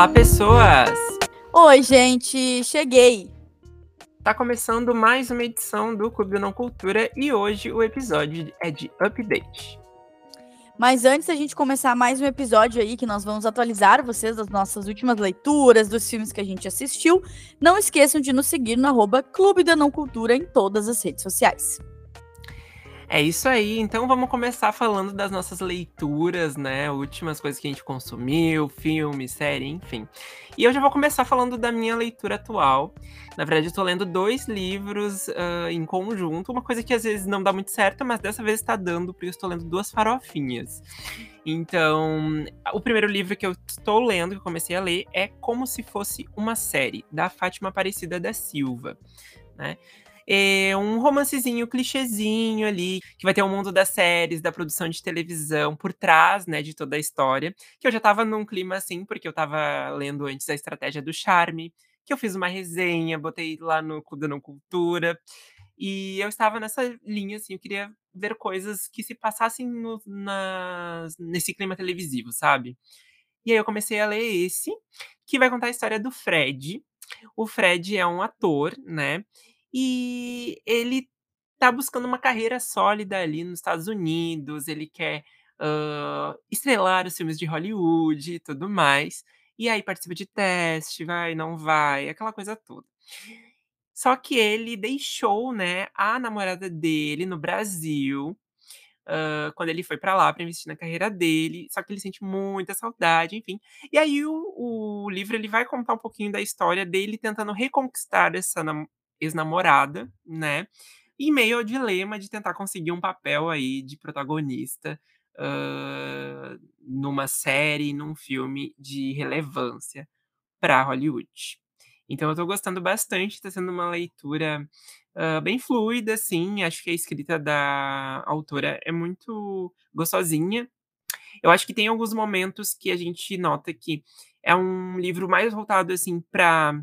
Olá, pessoas! Oi, gente, cheguei! Tá começando mais uma edição do Clube Não Cultura e hoje o episódio é de update. Mas antes da gente começar mais um episódio aí, que nós vamos atualizar vocês das nossas últimas leituras, dos filmes que a gente assistiu, não esqueçam de nos seguir no arroba Clube da Não Cultura em todas as redes sociais. É isso aí, então vamos começar falando das nossas leituras, né? Últimas coisas que a gente consumiu, filme, série, enfim. E eu já vou começar falando da minha leitura atual. Na verdade, eu tô lendo dois livros uh, em conjunto, uma coisa que às vezes não dá muito certo, mas dessa vez está dando, porque eu estou lendo duas farofinhas. Então, o primeiro livro que eu estou lendo, que eu comecei a ler, é Como Se Fosse Uma Série, da Fátima Aparecida da Silva. Né? É um romancezinho, clichêzinho ali, que vai ter o um mundo das séries, da produção de televisão por trás, né, de toda a história. Que eu já tava num clima assim, porque eu tava lendo antes a estratégia do charme, que eu fiz uma resenha, botei lá no Clube Não Cultura. E eu estava nessa linha, assim, eu queria ver coisas que se passassem no, na, nesse clima televisivo, sabe? E aí eu comecei a ler esse, que vai contar a história do Fred. O Fred é um ator, né? E ele tá buscando uma carreira sólida ali nos Estados Unidos, ele quer uh, estrelar os filmes de Hollywood e tudo mais. E aí participa de teste, vai, não vai, aquela coisa toda. Só que ele deixou, né, a namorada dele no Brasil, uh, quando ele foi para lá para investir na carreira dele. Só que ele sente muita saudade, enfim. E aí o, o livro ele vai contar um pouquinho da história dele tentando reconquistar essa, ex-namorada, né? Em meio ao dilema de tentar conseguir um papel aí de protagonista uh, numa série, num filme de relevância para Hollywood. Então eu tô gostando bastante, tá sendo uma leitura uh, bem fluida, assim. Acho que a escrita da autora é muito gostosinha. Eu acho que tem alguns momentos que a gente nota que é um livro mais voltado assim para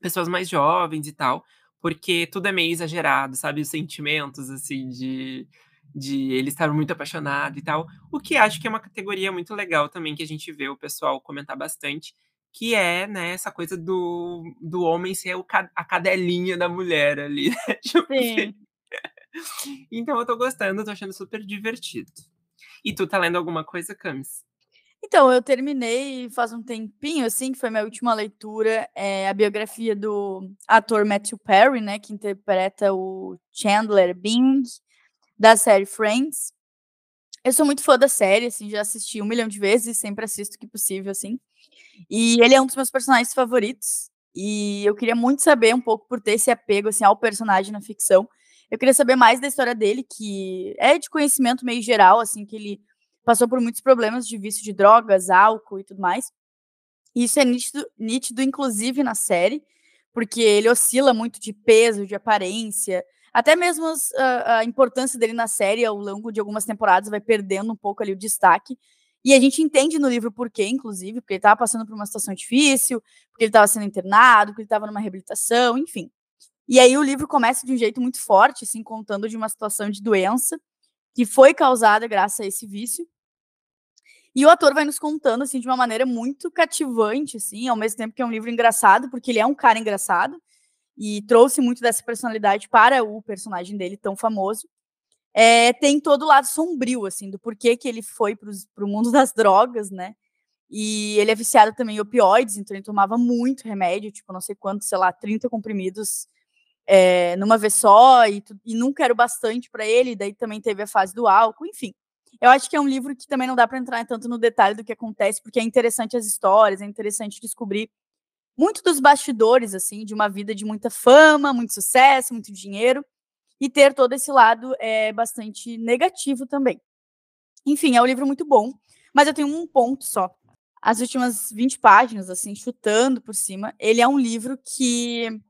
pessoas mais jovens e tal, porque tudo é meio exagerado, sabe? Os sentimentos, assim, de, de ele estar muito apaixonado e tal. O que acho que é uma categoria muito legal também, que a gente vê o pessoal comentar bastante, que é, né, essa coisa do, do homem ser o, a cadelinha da mulher ali. Né? Tipo Sim. Assim. Então eu tô gostando, tô achando super divertido. E tu tá lendo alguma coisa, Camis? Então, eu terminei faz um tempinho, assim, que foi minha última leitura, é a biografia do ator Matthew Perry, né, que interpreta o Chandler Bing, da série Friends. Eu sou muito fã da série, assim, já assisti um milhão de vezes, sempre assisto o que possível, assim. E ele é um dos meus personagens favoritos, e eu queria muito saber um pouco por ter esse apego, assim, ao personagem na ficção. Eu queria saber mais da história dele, que é de conhecimento meio geral, assim, que ele passou por muitos problemas de vício de drogas, álcool e tudo mais. E isso é nítido, nítido, inclusive, na série, porque ele oscila muito de peso, de aparência, até mesmo as, a, a, importância dele na série ao longo de algumas temporadas vai perdendo um pouco ali o destaque. E a gente entende no livro por quê, inclusive, porque ele estava passando por uma situação difícil, porque ele estava sendo internado, porque ele estava numa reabilitação, enfim. E aí o livro começa de um jeito muito forte, assim, contando de uma situação de doença que foi causada graças a esse vício. E o ator vai nos contando assim de uma maneira muito cativante, assim, ao mesmo tempo que é um livro engraçado, porque ele é um cara engraçado e trouxe muito dessa personalidade para o personagem dele tão famoso. É, tem todo o lado sombrio, assim, do porquê que ele foi para o mundo das drogas, né? E ele é viciado também em opioides, então ele tomava muito remédio, tipo, não sei quanto, sei lá, 30 comprimidos é, numa vez só, e, e nunca era o bastante para ele, daí também teve a fase do álcool, enfim. Eu acho que é um livro que também não dá para entrar tanto no detalhe do que acontece, porque é interessante as histórias, é interessante descobrir muito dos bastidores, assim, de uma vida de muita fama, muito sucesso, muito dinheiro, e ter todo esse lado é bastante negativo também. Enfim, é um livro muito bom, mas eu tenho um ponto só. As últimas 20 páginas, assim, chutando por cima, ele é um livro que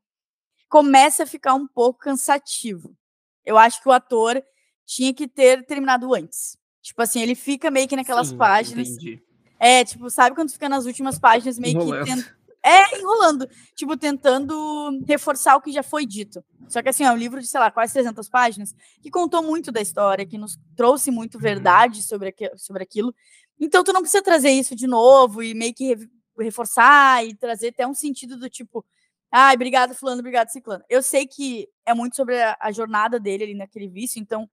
começa a ficar um pouco cansativo. Eu acho que o ator tinha que ter terminado antes. Tipo assim, ele fica meio que naquelas Sim, páginas. Entendi. É, tipo, sabe quando fica nas últimas páginas meio enrolando. que tent... É, enrolando. Tipo, tentando reforçar o que já foi dito. Só que assim, é um livro de, sei lá, quase 300 páginas, que contou muito da história, que nos trouxe muito uhum. verdade sobre, aqu sobre aquilo. Então, tu não precisa trazer isso de novo e meio que reforçar e trazer até um sentido do tipo, ai, obrigado fulano, obrigado ciclano. Eu sei que é muito sobre a, a jornada dele ali naquele vício, então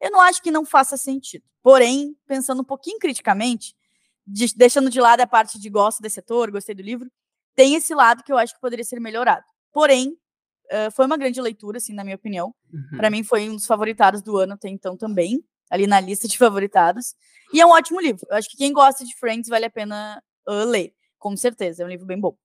eu não acho que não faça sentido. Porém, pensando um pouquinho criticamente, de, deixando de lado a parte de gosto desse setor, gostei do livro, tem esse lado que eu acho que poderia ser melhorado. Porém, uh, foi uma grande leitura, assim, na minha opinião. Uhum. Para mim, foi um dos favoritados do ano até então também, ali na lista de favoritados. E é um ótimo livro. Eu acho que quem gosta de Friends vale a pena uh, ler, com certeza. É um livro bem bom.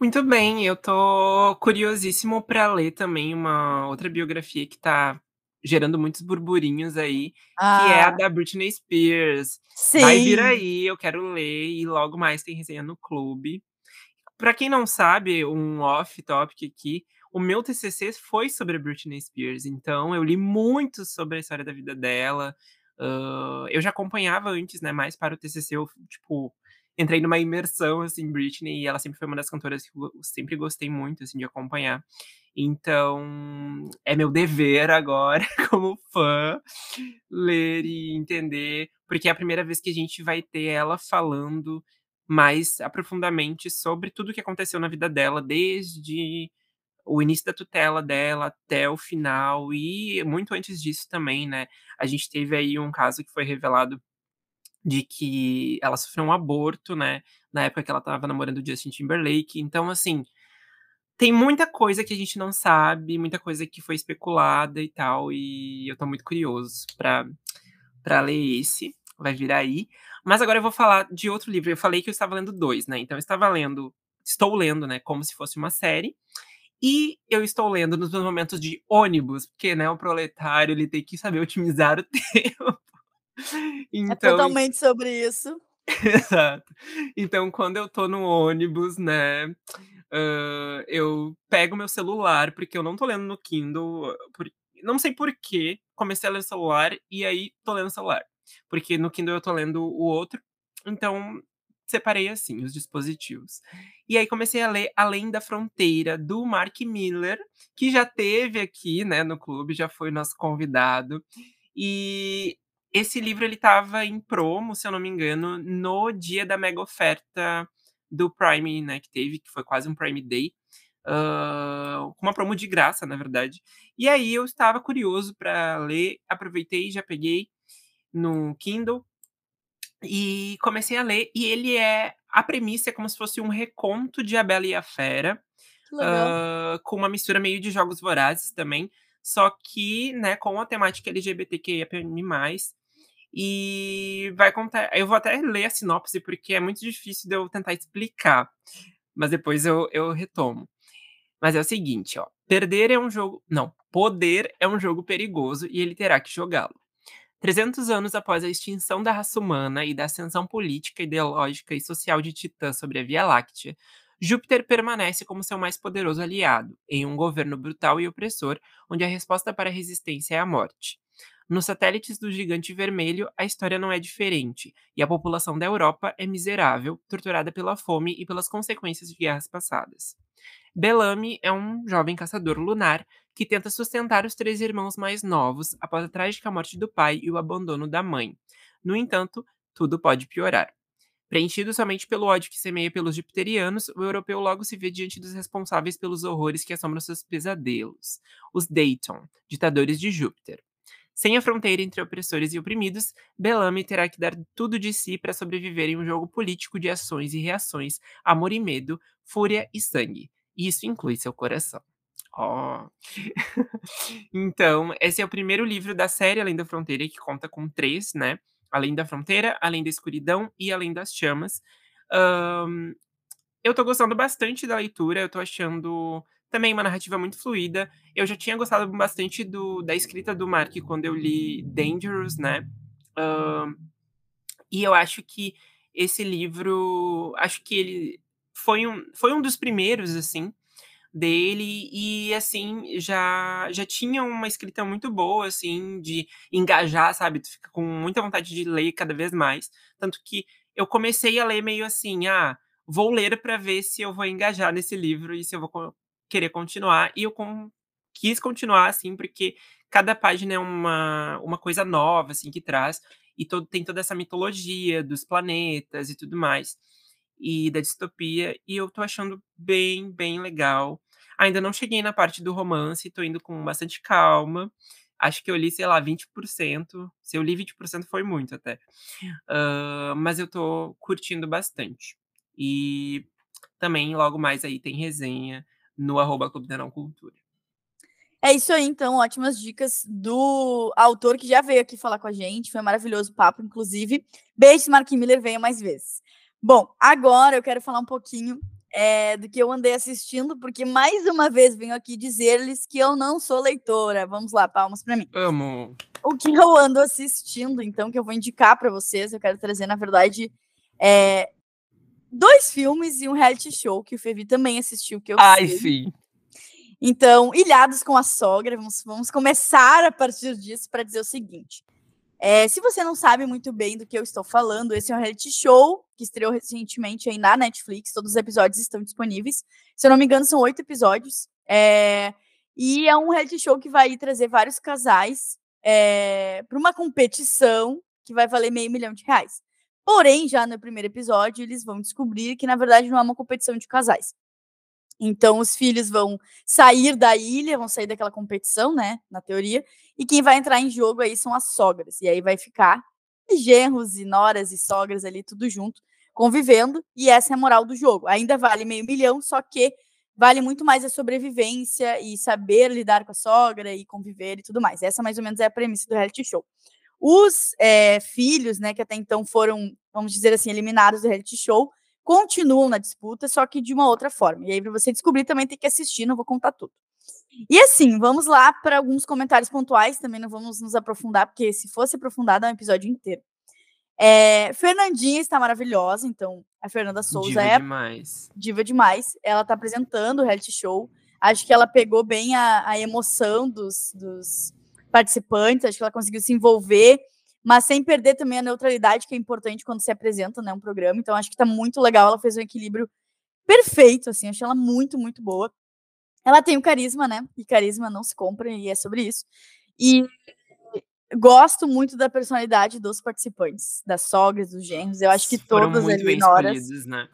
Muito bem, eu tô curiosíssimo para ler também uma outra biografia que tá gerando muitos burburinhos aí, ah. que é a ah. da Britney Spears. Sim. Vai vir aí, eu quero ler e logo mais tem resenha no clube. Para quem não sabe, um off-topic aqui, o meu TCC foi sobre a Britney Spears, então eu li muito sobre a história da vida dela. Uh, eu já acompanhava antes, né, mais para o TCC, eu, tipo, entrei numa imersão, assim, Britney, e ela sempre foi uma das cantoras que eu sempre gostei muito, assim, de acompanhar. Então, é meu dever agora, como fã, ler e entender, porque é a primeira vez que a gente vai ter ela falando mais aprofundadamente sobre tudo o que aconteceu na vida dela, desde o início da tutela dela até o final, e muito antes disso também, né? A gente teve aí um caso que foi revelado de que ela sofreu um aborto, né? Na época que ela estava namorando o Justin Timberlake. Então, assim, tem muita coisa que a gente não sabe, muita coisa que foi especulada e tal, e eu tô muito curioso pra, pra ler esse, vai vir aí. Mas agora eu vou falar de outro livro. Eu falei que eu estava lendo dois, né? Então eu estava lendo, estou lendo, né, como se fosse uma série. E eu estou lendo nos meus momentos de ônibus, porque, né, o proletário, ele tem que saber otimizar o tempo. É então, é totalmente sobre isso. Exato. Então, quando eu tô no ônibus, né, Uh, eu pego meu celular, porque eu não tô lendo no Kindle. Por, não sei porquê, comecei a ler celular e aí tô lendo celular. Porque no Kindle eu tô lendo o outro. Então, separei assim os dispositivos. E aí comecei a ler Além da Fronteira, do Mark Miller, que já teve aqui, né, no clube, já foi nosso convidado. E esse livro ele tava em promo, se eu não me engano, no dia da mega oferta do Prime, né, que teve, que foi quase um Prime Day, uh, com uma promo de graça, na verdade. E aí eu estava curioso para ler, aproveitei, já peguei no Kindle e comecei a ler. E ele é a premissa é como se fosse um reconto de A Bela e a Fera, uh, com uma mistura meio de jogos vorazes também, só que, né, com a temática LGBTQIA+, e vai contar. Eu vou até ler a sinopse, porque é muito difícil de eu tentar explicar. Mas depois eu, eu retomo. Mas é o seguinte, ó. Perder é um jogo. Não, poder é um jogo perigoso e ele terá que jogá-lo. 300 anos após a extinção da raça humana e da ascensão política, ideológica e social de Titã sobre a Via Láctea, Júpiter permanece como seu mais poderoso aliado, em um governo brutal e opressor, onde a resposta para a resistência é a morte. Nos satélites do gigante vermelho, a história não é diferente, e a população da Europa é miserável, torturada pela fome e pelas consequências de guerras passadas. Bellamy é um jovem caçador lunar que tenta sustentar os três irmãos mais novos após a trágica morte do pai e o abandono da mãe. No entanto, tudo pode piorar. Preenchido somente pelo ódio que semeia pelos jupiterianos, o europeu logo se vê diante dos responsáveis pelos horrores que assombram seus pesadelos, os Dayton, ditadores de Júpiter. Sem a fronteira entre opressores e oprimidos, Bellamy terá que dar tudo de si para sobreviver em um jogo político de ações e reações, amor e medo, fúria e sangue. E isso inclui seu coração. Oh. então, esse é o primeiro livro da série Além da Fronteira, que conta com três, né? Além da Fronteira, Além da Escuridão e Além das Chamas. Um, eu tô gostando bastante da leitura, eu tô achando também uma narrativa muito fluida. Eu já tinha gostado bastante do, da escrita do Mark quando eu li Dangerous, né? Uh, e eu acho que esse livro, acho que ele foi um, foi um dos primeiros, assim, dele e assim já já tinha uma escrita muito boa assim de engajar sabe tu fica com muita vontade de ler cada vez mais tanto que eu comecei a ler meio assim ah vou ler para ver se eu vou engajar nesse livro e se eu vou querer continuar. E eu com, quis continuar, assim, porque cada página é uma, uma coisa nova, assim, que traz. E todo, tem toda essa mitologia dos planetas e tudo mais. e da distopia, e eu tô achando bem, bem legal. Ainda não cheguei na parte do romance, tô indo com bastante calma. Acho que eu li, sei lá, 20%. Se eu li 20% foi muito até. Uh, mas eu tô curtindo bastante. E também, logo mais aí, tem resenha no arroba Clube Cultura. É isso aí, então, ótimas dicas do autor que já veio aqui falar com a gente. Foi um maravilhoso papo, inclusive. Beijo, Marquinhos Miller, venha mais vezes. Bom, agora eu quero falar um pouquinho é, do que eu andei assistindo, porque mais uma vez venho aqui dizer-lhes que eu não sou leitora. Vamos lá, palmas para mim. Amo. O que eu ando assistindo, então, que eu vou indicar para vocês, eu quero trazer, na verdade, é, dois filmes e um reality show que o Fevi também assistiu, que eu Ai, sei. sim. Então, Ilhados com a Sogra, vamos, vamos começar a partir disso para dizer o seguinte. É, se você não sabe muito bem do que eu estou falando, esse é um reality show que estreou recentemente aí na Netflix. Todos os episódios estão disponíveis. Se eu não me engano, são oito episódios. É, e é um reality show que vai trazer vários casais é, para uma competição que vai valer meio milhão de reais. Porém, já no primeiro episódio, eles vão descobrir que, na verdade, não é uma competição de casais. Então, os filhos vão sair da ilha, vão sair daquela competição, né? Na teoria. E quem vai entrar em jogo aí são as sogras. E aí vai ficar genros e noras e sogras ali, tudo junto, convivendo. E essa é a moral do jogo. Ainda vale meio milhão, só que vale muito mais a sobrevivência e saber lidar com a sogra e conviver e tudo mais. Essa mais ou menos é a premissa do reality show. Os é, filhos, né, que até então foram, vamos dizer assim, eliminados do reality show, continuam na disputa, só que de uma outra forma. E aí, para você descobrir, também tem que assistir, não vou contar tudo. E assim, vamos lá para alguns comentários pontuais, também não vamos nos aprofundar, porque se fosse aprofundado é um episódio inteiro. É, Fernandinha está maravilhosa, então a Fernanda Souza diva é demais. diva demais. Ela está apresentando o reality show. Acho que ela pegou bem a, a emoção dos, dos participantes, acho que ela conseguiu se envolver mas sem perder também a neutralidade, que é importante quando se apresenta, né, um programa. Então, acho que tá muito legal. Ela fez um equilíbrio perfeito, assim, achei ela muito, muito boa. Ela tem o carisma, né? E carisma não se compra, e é sobre isso. E gosto muito da personalidade dos participantes, das sogras, dos genros. Eu acho que Foram todas ali. Né?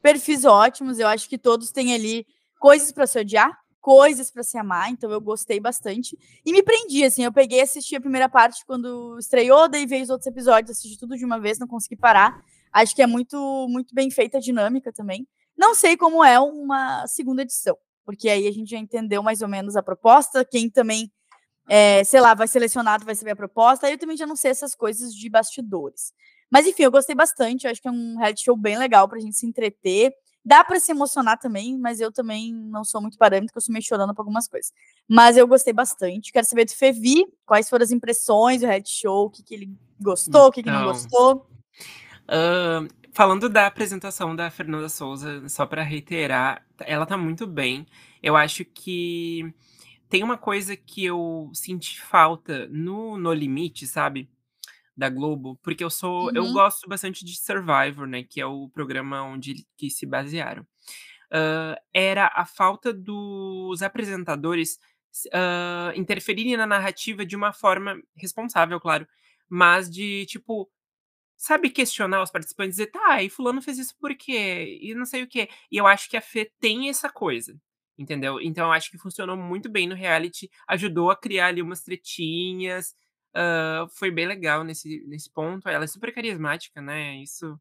Perfis ótimos, eu acho que todos têm ali coisas para se odiar, coisas para se amar, então eu gostei bastante. E me prendi, assim, eu peguei e assisti a primeira parte quando estreou, daí veio os outros episódios, assisti tudo de uma vez, não consegui parar. Acho que é muito, muito bem feita a dinâmica também. Não sei como é uma segunda edição, porque aí a gente já entendeu mais ou menos a proposta, quem também, é, sei lá, vai selecionado vai saber a proposta, aí eu também já não sei essas coisas de bastidores. Mas enfim, eu gostei bastante, eu acho que é um reality show bem legal pra gente se entreter. Dá para se emocionar também, mas eu também não sou muito parâmetro, eu sou meio chorando por algumas coisas. Mas eu gostei bastante. Quero saber do Fevi, quais foram as impressões do Red Show, o que, que ele gostou, o que, que não então, gostou. Uh, falando da apresentação da Fernanda Souza, só para reiterar, ela tá muito bem. Eu acho que tem uma coisa que eu senti falta no No Limite, sabe? Da Globo, porque eu sou. Uhum. Eu gosto bastante de Survivor, né? Que é o programa onde que se basearam. Uh, era a falta dos apresentadores uh, interferirem na narrativa de uma forma responsável, claro, mas de tipo. Sabe, questionar os participantes e dizer, tá, e fulano fez isso por quê? E não sei o quê. E eu acho que a Fê tem essa coisa entendeu? Então eu acho que funcionou muito bem no reality, ajudou a criar ali umas tretinhas, foi bem legal nesse, nesse ponto. Ela é super carismática, né? Isso.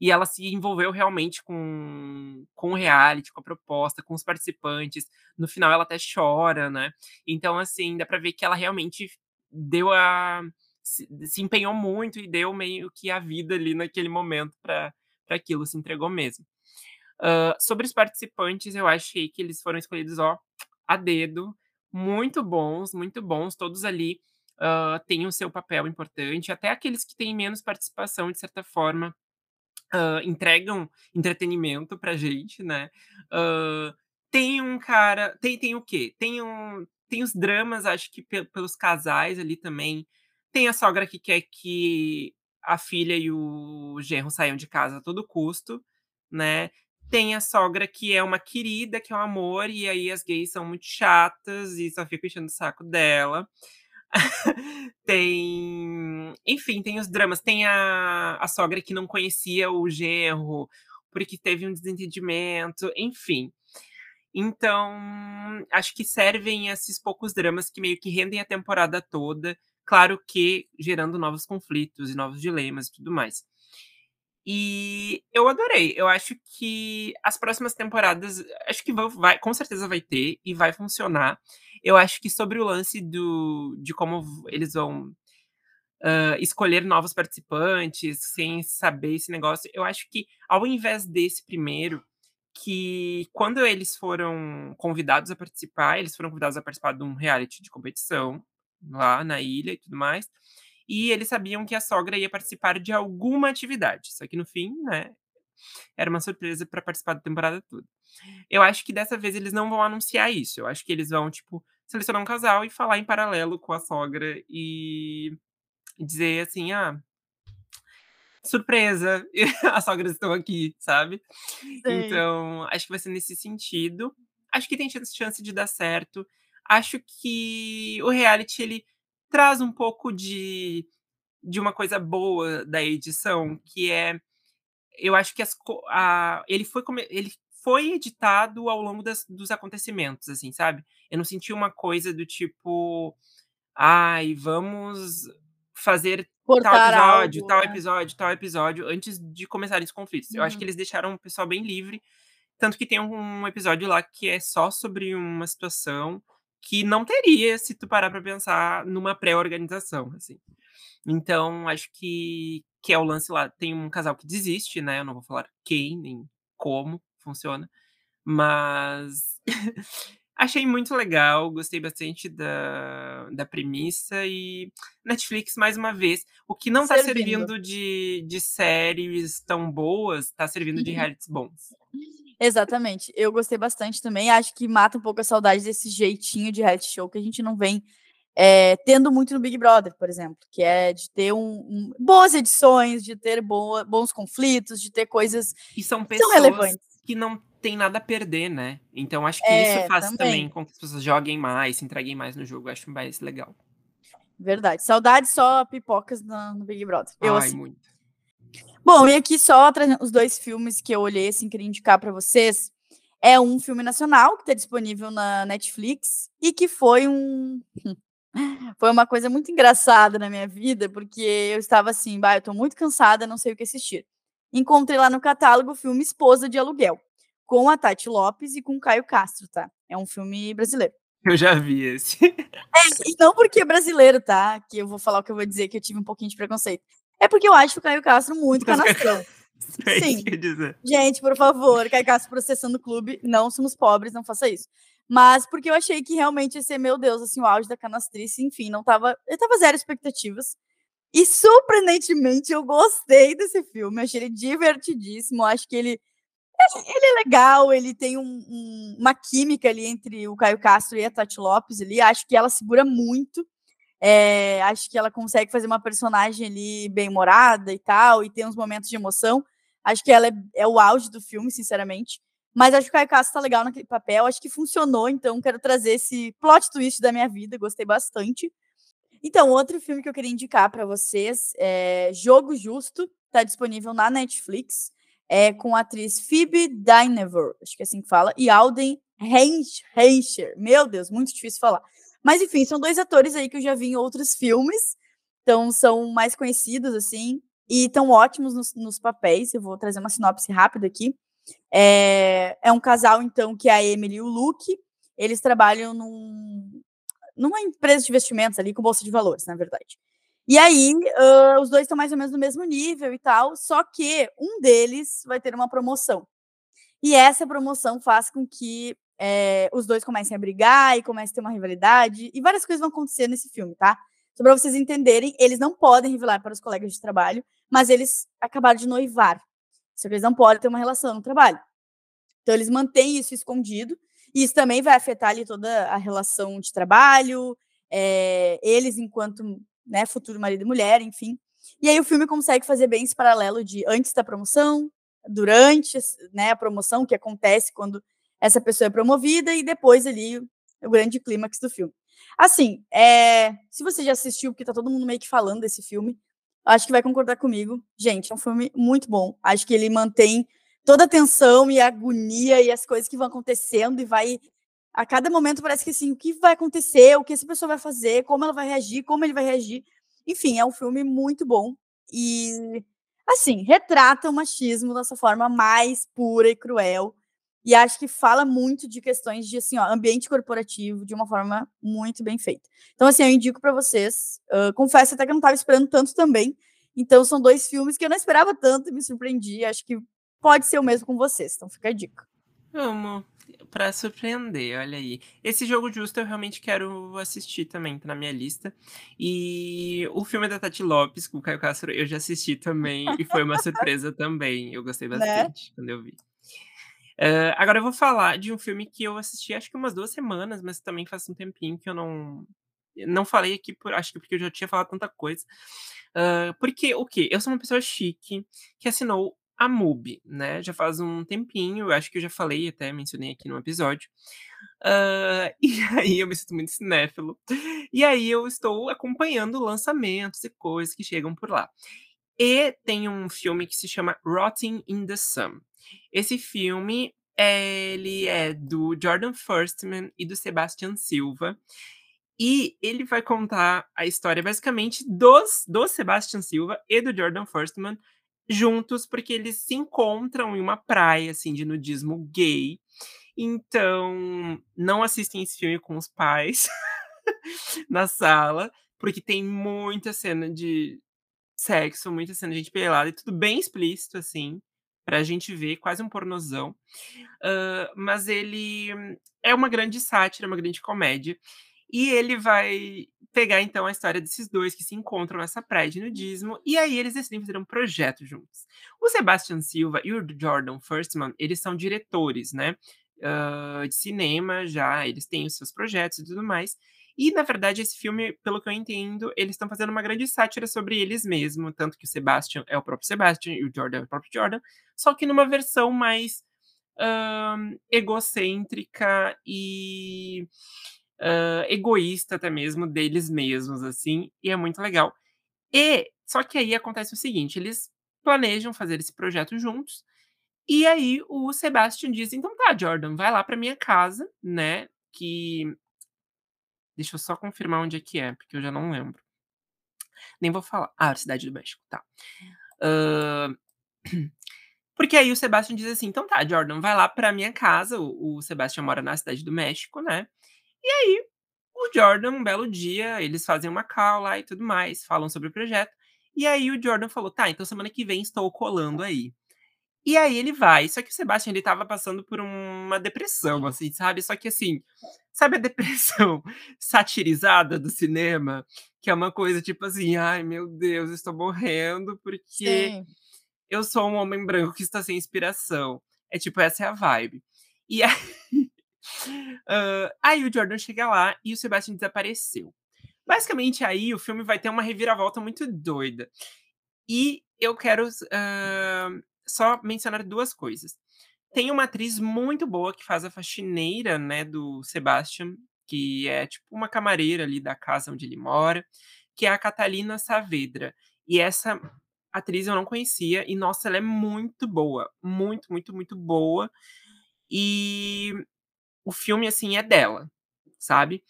E ela se envolveu realmente com, com o reality, com a proposta, com os participantes. No final, ela até chora, né? Então, assim, dá pra ver que ela realmente deu a. Se, se empenhou muito e deu meio que a vida ali naquele momento para aquilo, se entregou mesmo. Uh, sobre os participantes, eu achei que eles foram escolhidos, ó, a dedo. Muito bons, muito bons, todos ali uh, têm o seu papel importante, até aqueles que têm menos participação, de certa forma, uh, entregam entretenimento pra gente, né? Uh, tem um cara. Tem, tem o quê? Tem, um, tem os dramas, acho que pelos casais ali também. Tem a sogra que quer que a filha e o genro saiam de casa a todo custo, né? Tem a sogra que é uma querida, que é um amor, e aí as gays são muito chatas e só ficam enchendo o saco dela. tem. Enfim, tem os dramas. Tem a, a sogra que não conhecia o genro, porque teve um desentendimento, enfim. Então, acho que servem esses poucos dramas que meio que rendem a temporada toda, claro que gerando novos conflitos e novos dilemas e tudo mais. E eu adorei. Eu acho que as próximas temporadas, acho que vai, vai, com certeza vai ter e vai funcionar. Eu acho que sobre o lance do, de como eles vão uh, escolher novos participantes sem saber esse negócio, eu acho que ao invés desse primeiro, que quando eles foram convidados a participar, eles foram convidados a participar de um reality de competição lá na ilha e tudo mais e eles sabiam que a sogra ia participar de alguma atividade. Só que no fim, né, era uma surpresa para participar da temporada toda. Eu acho que dessa vez eles não vão anunciar isso. Eu acho que eles vão, tipo, selecionar um casal e falar em paralelo com a sogra e dizer assim: ah, surpresa, as sogras estão aqui, sabe? Sim. Então, acho que vai ser nesse sentido. Acho que tem chance de dar certo. Acho que o reality, ele traz um pouco de, de uma coisa boa da edição, que é. Eu acho que as, a, ele, foi, ele foi editado ao longo das, dos acontecimentos, assim, sabe? Eu não senti uma coisa do tipo. Ai, vamos fazer Cortar tal episódio, algo, tal né? episódio, tal episódio, antes de começarem os conflitos. Uhum. Eu acho que uhum. eles deixaram o pessoal bem livre. Tanto que tem um episódio lá que é só sobre uma situação que não teria se tu parar para pensar numa pré-organização, assim. Então, acho que, que é o lance lá. Tem um casal que desiste, né? Eu não vou falar quem, nem como funciona, mas achei muito legal, gostei bastante da, da premissa e Netflix, mais uma vez, o que não servindo. tá servindo de, de séries tão boas, tá servindo de realities bons. Exatamente. Eu gostei bastante também. Acho que mata um pouco a saudade desse jeitinho de reality show que a gente não vem é, tendo muito no Big Brother, por exemplo, que é de ter um, um boas edições, de ter boa, bons conflitos, de ter coisas e são pessoas relevantes. Que não tem nada a perder, né? Então acho que é, isso faz também. também com que as pessoas joguem mais, se entreguem mais no jogo. Acho mais legal. Verdade. Saudade só pipocas no, Big Brother. Eu, Ai, assim, muito. Bom, e aqui só os dois filmes que eu olhei, assim, queria indicar para vocês. É um filme nacional que está disponível na Netflix e que foi um. foi uma coisa muito engraçada na minha vida, porque eu estava assim, bah, eu tô muito cansada, não sei o que assistir. Encontrei lá no catálogo o filme Esposa de Aluguel, com a Tati Lopes e com o Caio Castro, tá? É um filme brasileiro. Eu já vi esse. É, e não porque é brasileiro, tá? Que eu vou falar o que eu vou dizer, que eu tive um pouquinho de preconceito. É porque eu acho o Caio Castro muito canastrão. É Sim. Gente, por favor, Caio Castro processando o clube, não somos pobres, não faça isso. Mas porque eu achei que realmente ia ser, meu Deus, assim, o auge da canastrice, enfim, não tava. Eu tava zero expectativas. E surpreendentemente eu gostei desse filme, achei ele divertidíssimo, acho que ele ele é legal, ele tem um, um, uma química ali entre o Caio Castro e a Tati Lopes ali, acho que ela segura muito. É, acho que ela consegue fazer uma personagem ali bem-humorada e tal, e tem uns momentos de emoção. Acho que ela é, é o auge do filme, sinceramente. Mas acho que o Caio Castro tá legal naquele papel, acho que funcionou, então quero trazer esse plot twist da minha vida, gostei bastante. Então, outro filme que eu queria indicar para vocês é Jogo Justo, tá disponível na Netflix, é com a atriz Phoebe Dynevor, acho que é assim que fala, e Alden Reicher. Meu Deus, muito difícil falar. Mas enfim, são dois atores aí que eu já vi em outros filmes, então são mais conhecidos assim e estão ótimos nos, nos, papéis. Eu vou trazer uma sinopse rápida aqui. É, é um casal então que é a Emily e o Luke. Eles trabalham num, numa empresa de investimentos ali com bolsa de valores, na verdade. E aí, uh, os dois estão mais ou menos no mesmo nível e tal, só que um deles vai ter uma promoção. E essa promoção faz com que é, os dois comecem a brigar e comecem a ter uma rivalidade, e várias coisas vão acontecer nesse filme, tá? Só pra vocês entenderem, eles não podem revelar para os colegas de trabalho, mas eles acabaram de noivar. Só que eles não podem ter uma relação no trabalho. Então, eles mantêm isso escondido, isso também vai afetar ali toda a relação de trabalho, é, eles enquanto né, futuro marido e mulher, enfim. E aí o filme consegue fazer bem esse paralelo de antes da promoção, durante né, a promoção, que acontece quando essa pessoa é promovida e depois ali o grande clímax do filme. Assim, é, se você já assistiu, porque tá todo mundo meio que falando desse filme, acho que vai concordar comigo. Gente, é um filme muito bom. Acho que ele mantém toda a tensão e a agonia e as coisas que vão acontecendo e vai a cada momento parece que assim, o que vai acontecer, o que essa pessoa vai fazer, como ela vai reagir, como ele vai reagir. Enfim, é um filme muito bom e assim, retrata o machismo dessa forma mais pura e cruel. E acho que fala muito de questões de assim, ó, ambiente corporativo de uma forma muito bem feita. Então, assim, eu indico para vocês. Uh, confesso até que eu não estava esperando tanto também. Então, são dois filmes que eu não esperava tanto e me surpreendi. Acho que pode ser o mesmo com vocês. Então, fica a dica. Vamos para surpreender, olha aí. Esse jogo justo eu realmente quero assistir também, tá na minha lista. E o filme da Tati Lopes com o Caio Castro eu já assisti também e foi uma surpresa também. Eu gostei né? bastante né? quando eu vi. Uh, agora eu vou falar de um filme que eu assisti acho que umas duas semanas, mas também faz um tempinho que eu não não falei aqui, por, acho que porque eu já tinha falado tanta coisa. Uh, porque o quê? Eu sou uma pessoa chique que assinou a MUBI, né? Já faz um tempinho, eu acho que eu já falei, até mencionei aqui no episódio. Uh, e aí eu me sinto muito cinéfilo. E aí eu estou acompanhando lançamentos e coisas que chegam por lá. E tem um filme que se chama Rotting in the Sun. Esse filme, ele é do Jordan Firstman e do Sebastian Silva. E ele vai contar a história basicamente dos do Sebastian Silva e do Jordan Firstman juntos, porque eles se encontram em uma praia assim de nudismo gay. Então, não assistem esse filme com os pais na sala, porque tem muita cena de sexo, muita cena de gente pelada e tudo bem explícito assim pra gente ver, quase um pornozão. Uh, mas ele é uma grande sátira, uma grande comédia. E ele vai pegar, então, a história desses dois que se encontram nessa praia de nudismo, e aí eles decidem fazer um projeto juntos. O Sebastian Silva e o Jordan Firstman, eles são diretores, né, uh, de cinema já, eles têm os seus projetos e tudo mais, e, na verdade, esse filme, pelo que eu entendo, eles estão fazendo uma grande sátira sobre eles mesmos, tanto que o Sebastian é o próprio Sebastian e o Jordan é o próprio Jordan, só que numa versão mais uh, egocêntrica e uh, egoísta até mesmo deles mesmos, assim, e é muito legal. E, só que aí acontece o seguinte, eles planejam fazer esse projeto juntos, e aí o Sebastian diz, então tá, Jordan, vai lá pra minha casa, né, que Deixa eu só confirmar onde é que é, porque eu já não lembro. Nem vou falar. Ah, Cidade do México, tá. Uh... Porque aí o Sebastian diz assim: então tá, Jordan, vai lá pra minha casa. O, o Sebastian mora na Cidade do México, né? E aí, o Jordan, um belo dia, eles fazem uma call lá e tudo mais, falam sobre o projeto. E aí o Jordan falou: tá, então semana que vem estou colando aí. E aí ele vai. Só que o Sebastian, ele tava passando por uma depressão, assim, sabe? Só que assim, sabe a depressão satirizada do cinema? Que é uma coisa tipo assim, ai meu Deus, estou morrendo porque Sim. eu sou um homem branco que está sem inspiração. É tipo, essa é a vibe. E aí, uh, aí o Jordan chega lá e o Sebastian desapareceu. Basicamente, aí o filme vai ter uma reviravolta muito doida. E eu quero uh, só mencionar duas coisas. Tem uma atriz muito boa que faz a faxineira, né, do Sebastian, que é tipo uma camareira ali da casa onde ele mora, que é a Catalina Saavedra. E essa atriz eu não conhecia, e nossa, ela é muito boa, muito, muito, muito boa. E o filme, assim, é dela, sabe?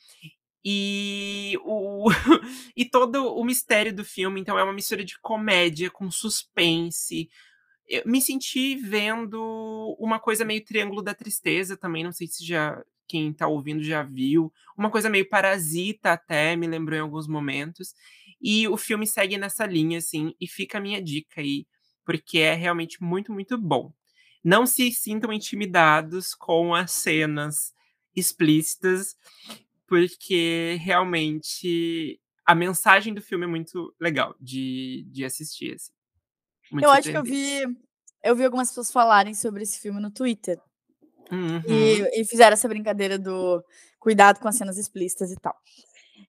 E, o, e todo o mistério do filme, então, é uma mistura de comédia com suspense, eu me senti vendo uma coisa meio Triângulo da Tristeza também, não sei se já quem tá ouvindo já viu, uma coisa meio parasita até, me lembrou em alguns momentos. E o filme segue nessa linha, assim, e fica a minha dica aí, porque é realmente muito, muito bom. Não se sintam intimidados com as cenas explícitas, porque realmente a mensagem do filme é muito legal de, de assistir. Assim. Eu acho que eu vi, eu vi algumas pessoas falarem sobre esse filme no Twitter. Uhum. E, e, fizeram essa brincadeira do cuidado com as cenas explícitas e tal.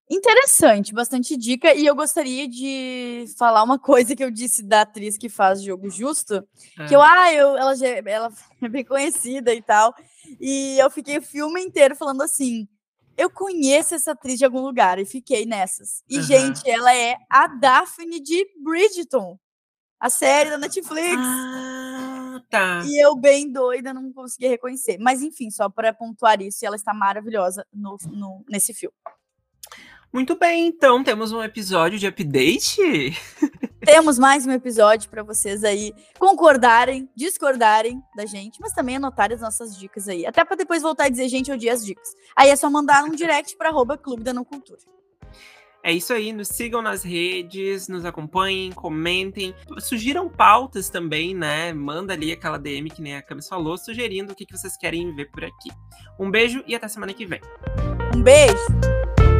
Interessante, bastante dica. E eu gostaria de falar uma coisa que eu disse da atriz que faz Jogo Justo, é. que eu, ah, eu, ela, já, ela é bem conhecida e tal. E eu fiquei o filme inteiro falando assim: eu conheço essa atriz de algum lugar, e fiquei nessas. E, uhum. gente, ela é a Daphne de Bridgeton a série da Netflix. Ah, tá. E eu, bem doida, não consegui reconhecer. Mas, enfim, só para pontuar isso, ela está maravilhosa no, no, nesse filme. Muito bem, então temos um episódio de update. Temos mais um episódio para vocês aí concordarem, discordarem da gente, mas também anotarem as nossas dicas aí. Até para depois voltar e dizer, gente, eu as dicas. Aí é só mandar um direct para arroba Clube da Não Cultura. É isso aí, nos sigam nas redes, nos acompanhem, comentem, sugiram pautas também, né? Manda ali aquela DM que nem a Camis falou, sugerindo o que vocês querem ver por aqui. Um beijo e até semana que vem. Um beijo!